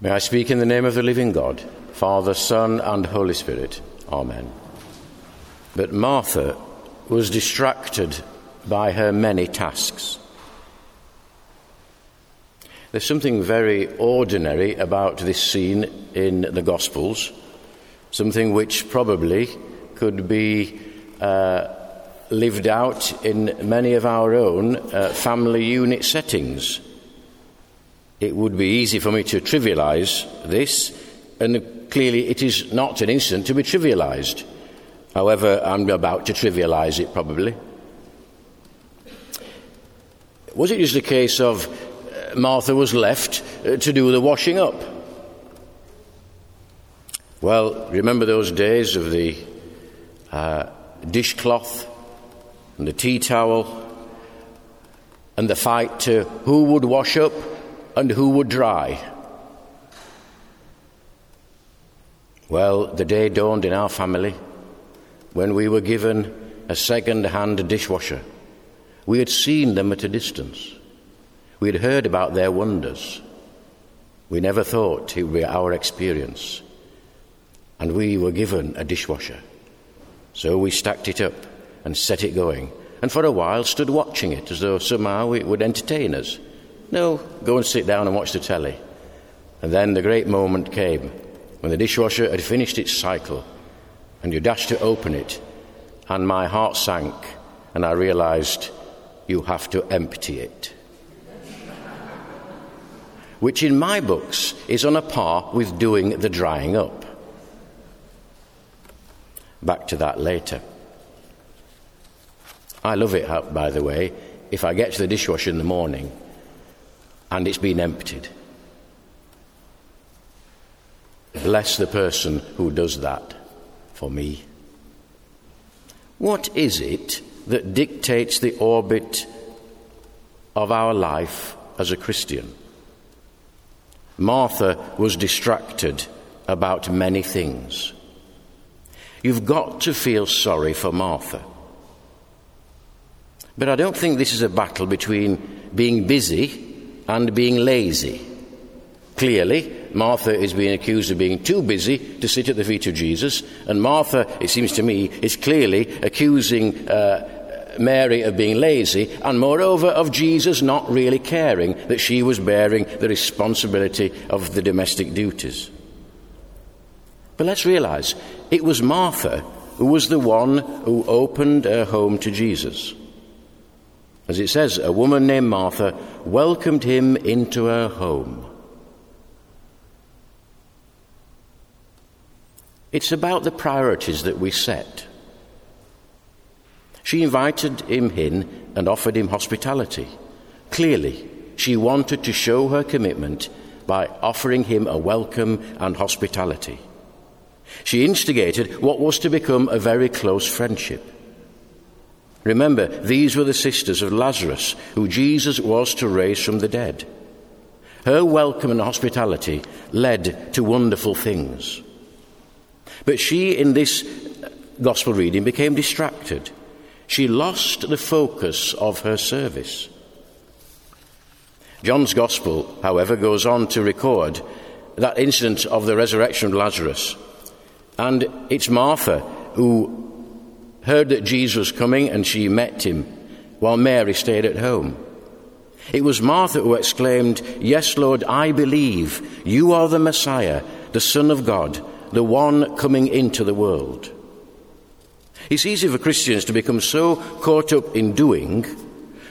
May I speak in the name of the living God, Father, Son, and Holy Spirit. Amen. But Martha was distracted by her many tasks. There's something very ordinary about this scene in the Gospels, something which probably could be uh, lived out in many of our own uh, family unit settings. It would be easy for me to trivialize this, and clearly it is not an incident to be trivialized. However, I'm about to trivialize it probably. Was it just a case of uh, Martha was left uh, to do the washing up? Well, remember those days of the uh, dishcloth and the tea towel and the fight to who would wash up and who would dry. Well, the day dawned in our family when we were given a second hand dishwasher. We had seen them at a distance. We had heard about their wonders. We never thought it would be our experience. And we were given a dishwasher. So we stacked it up and set it going, and for a while stood watching it as though somehow it would entertain us. No, go and sit down and watch the telly. And then the great moment came when the dishwasher had finished its cycle and you dashed to open it, and my heart sank, and I realized you have to empty it. Which in my books is on a par with doing the drying up. Back to that later. I love it, by the way, if I get to the dishwasher in the morning and it's been emptied. Bless the person who does that for me. What is it that dictates the orbit of our life as a Christian? Martha was distracted about many things. You've got to feel sorry for Martha. But I don't think this is a battle between being busy and being lazy. Clearly, Martha is being accused of being too busy to sit at the feet of Jesus, and Martha, it seems to me, is clearly accusing uh, Mary of being lazy, and moreover, of Jesus not really caring that she was bearing the responsibility of the domestic duties. But let's realize it was Martha who was the one who opened her home to Jesus. As it says, a woman named Martha welcomed him into her home. It's about the priorities that we set. She invited him in and offered him hospitality. Clearly, she wanted to show her commitment by offering him a welcome and hospitality. She instigated what was to become a very close friendship. Remember, these were the sisters of Lazarus, who Jesus was to raise from the dead. Her welcome and hospitality led to wonderful things. But she, in this uh, gospel reading, became distracted. She lost the focus of her service. John's gospel, however, goes on to record that incident of the resurrection of Lazarus. And it's Martha who heard that Jesus was coming and she met him while Mary stayed at home. It was Martha who exclaimed, Yes, Lord, I believe you are the Messiah, the Son of God, the one coming into the world. It's easy for Christians to become so caught up in doing,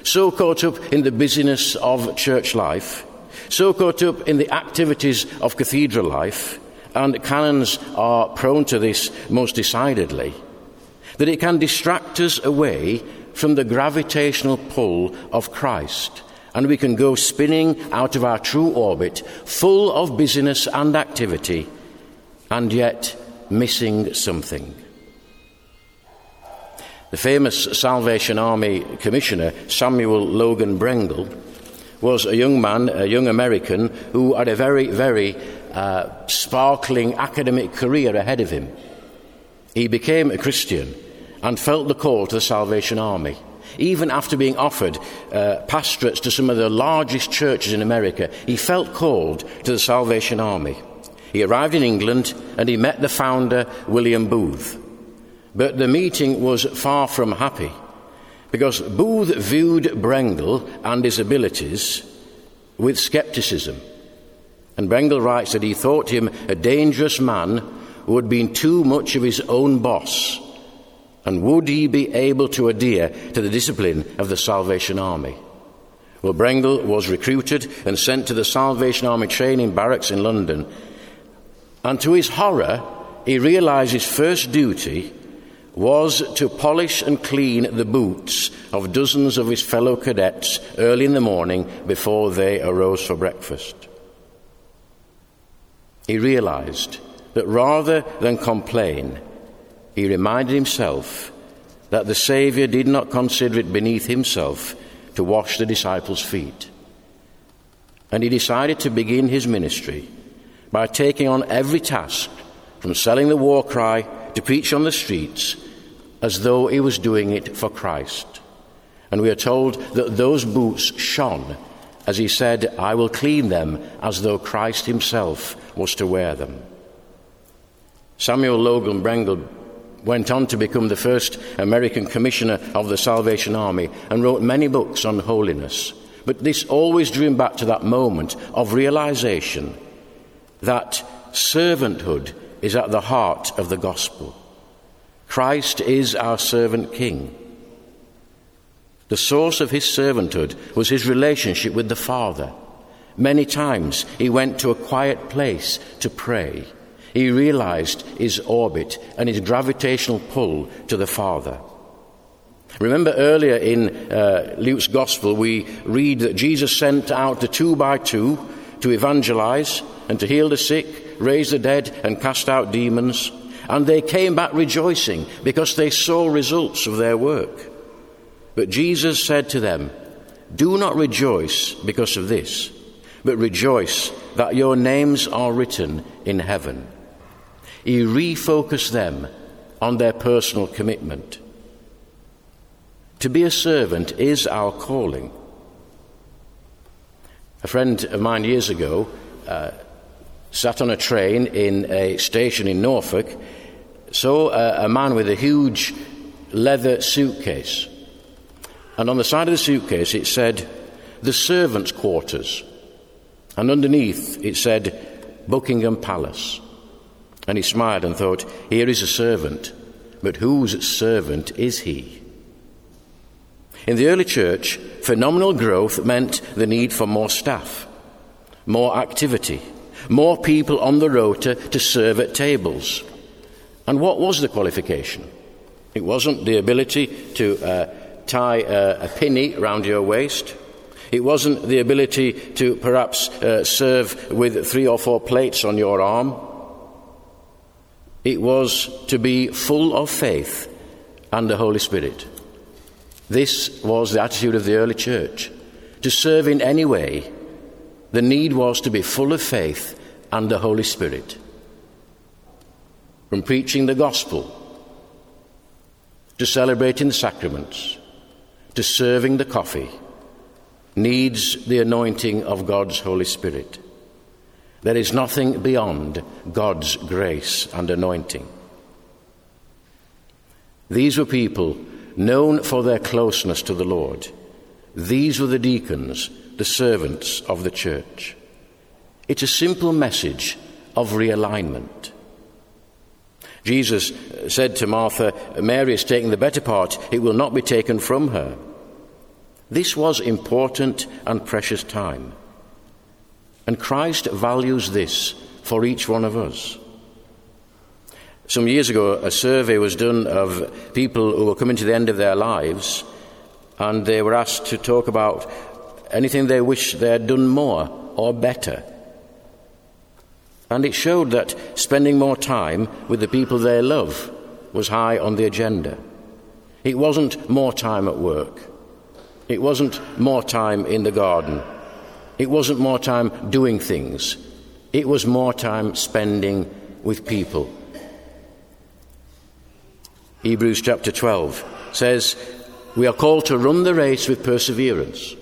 so caught up in the busyness of church life, so caught up in the activities of cathedral life, and canons are prone to this most decidedly, that it can distract us away from the gravitational pull of Christ, and we can go spinning out of our true orbit, full of busyness and activity, and yet missing something. The famous Salvation Army Commissioner, Samuel Logan Brengle, was a young man, a young American, who had a very, very uh, sparkling academic career ahead of him. He became a Christian and felt the call to the Salvation Army. Even after being offered uh, pastorates to some of the largest churches in America, he felt called to the Salvation Army. He arrived in England and he met the founder, William Booth. But the meeting was far from happy because Booth viewed Brengle and his abilities with skepticism. And Brengle writes that he thought him a dangerous man who had been too much of his own boss. And would he be able to adhere to the discipline of the Salvation Army? Well, Brengle was recruited and sent to the Salvation Army training barracks in London. And to his horror, he realized his first duty was to polish and clean the boots of dozens of his fellow cadets early in the morning before they arose for breakfast. He realized that rather than complain, he reminded himself that the Saviour did not consider it beneath himself to wash the disciples' feet. And he decided to begin his ministry by taking on every task, from selling the war cry to preach on the streets, as though he was doing it for Christ. And we are told that those boots shone as he said, I will clean them as though Christ himself was to wear them. Samuel Logan Brengle went on to become the first American commissioner of the Salvation Army and wrote many books on holiness. But this always drew him back to that moment of realization that servanthood is at the heart of the gospel. Christ is our servant king. The source of his servanthood was his relationship with the Father. Many times he went to a quiet place to pray. He realized his orbit and his gravitational pull to the Father. Remember earlier in uh, Luke's Gospel, we read that Jesus sent out the two by two to evangelize and to heal the sick, raise the dead, and cast out demons. And they came back rejoicing because they saw results of their work. But Jesus said to them, Do not rejoice because of this, but rejoice that your names are written in heaven. He refocused them on their personal commitment. To be a servant is our calling. A friend of mine years ago uh, sat on a train in a station in Norfolk, saw a, a man with a huge leather suitcase. And on the side of the suitcase it said, the servants' quarters. And underneath it said, Buckingham Palace. And he smiled and thought, here is a servant, but whose servant is he? In the early church, phenomenal growth meant the need for more staff, more activity, more people on the rota to serve at tables. And what was the qualification? It wasn't the ability to uh, tie a, a penny round your waist. It wasn't the ability to perhaps uh, serve with three or four plates on your arm. It was to be full of faith and the Holy Spirit. This was the attitude of the early church. To serve in any way, the need was to be full of faith and the Holy Spirit. From preaching the gospel to celebrating the sacraments to serving the coffee needs the anointing of God's Holy Spirit. There is nothing beyond God's grace and anointing. These were people known for their closeness to the Lord. These were the deacons, the servants of the church. It's a simple message of realignment. Jesus said to Martha, Mary is taking the better part, it will not be taken from her. This was important and precious time. And Christ values this for each one of us. Some years ago, a survey was done of people who were coming to the end of their lives, and they were asked to talk about anything they wish they had done more or better. And it showed that spending more time with the people they love was high on the agenda. It wasn't more time at work. It wasn't more time in the garden. It wasn't more time doing things. It was more time spending with people Hebrews chapter 12 says, we are called to run the race with perseverance,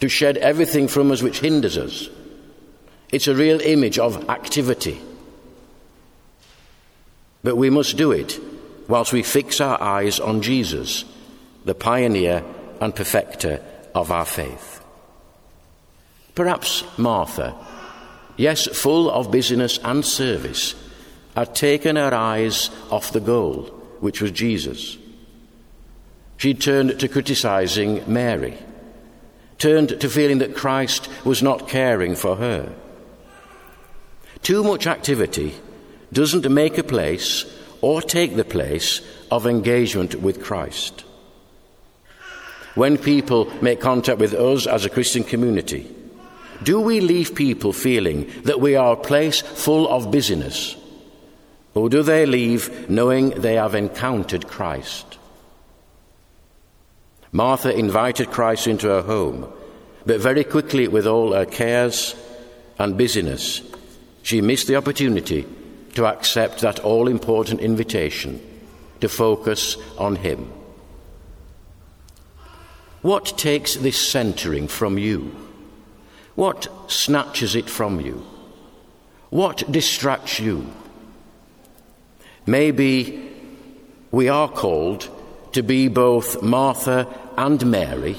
to shed everything from us which hinders us. It's a real image of activity. But we must do it whilst we fix our eyes on Jesus, the pioneer and perfecter of our faith. Perhaps Martha, yes, full of business and service, had taken her eyes off the goal, which was Jesus. She turned to criticizing Mary, turned to feeling that Christ was not caring for her. Too much activity doesn't make a place or take the place of engagement with Christ. When people make contact with us as a Christian community, do we leave people feeling that we are a place full of busyness? Or do they leave knowing they have encountered Christ? Martha invited Christ into her home, but very quickly, with all her cares and busyness, she missed the opportunity to accept that all important invitation to focus on Him. What takes this centering from you? What snatches it from you? What distracts you? Maybe we are called to be both Martha and Mary,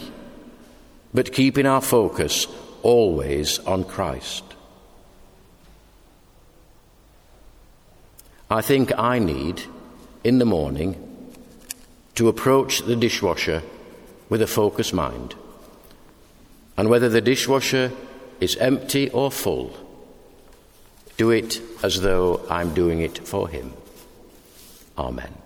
but keeping our focus always on Christ. I think I need, in the morning, to approach the dishwasher with a focused mind. And whether the dishwasher is empty or full, do it as though I'm doing it for Him. Amen.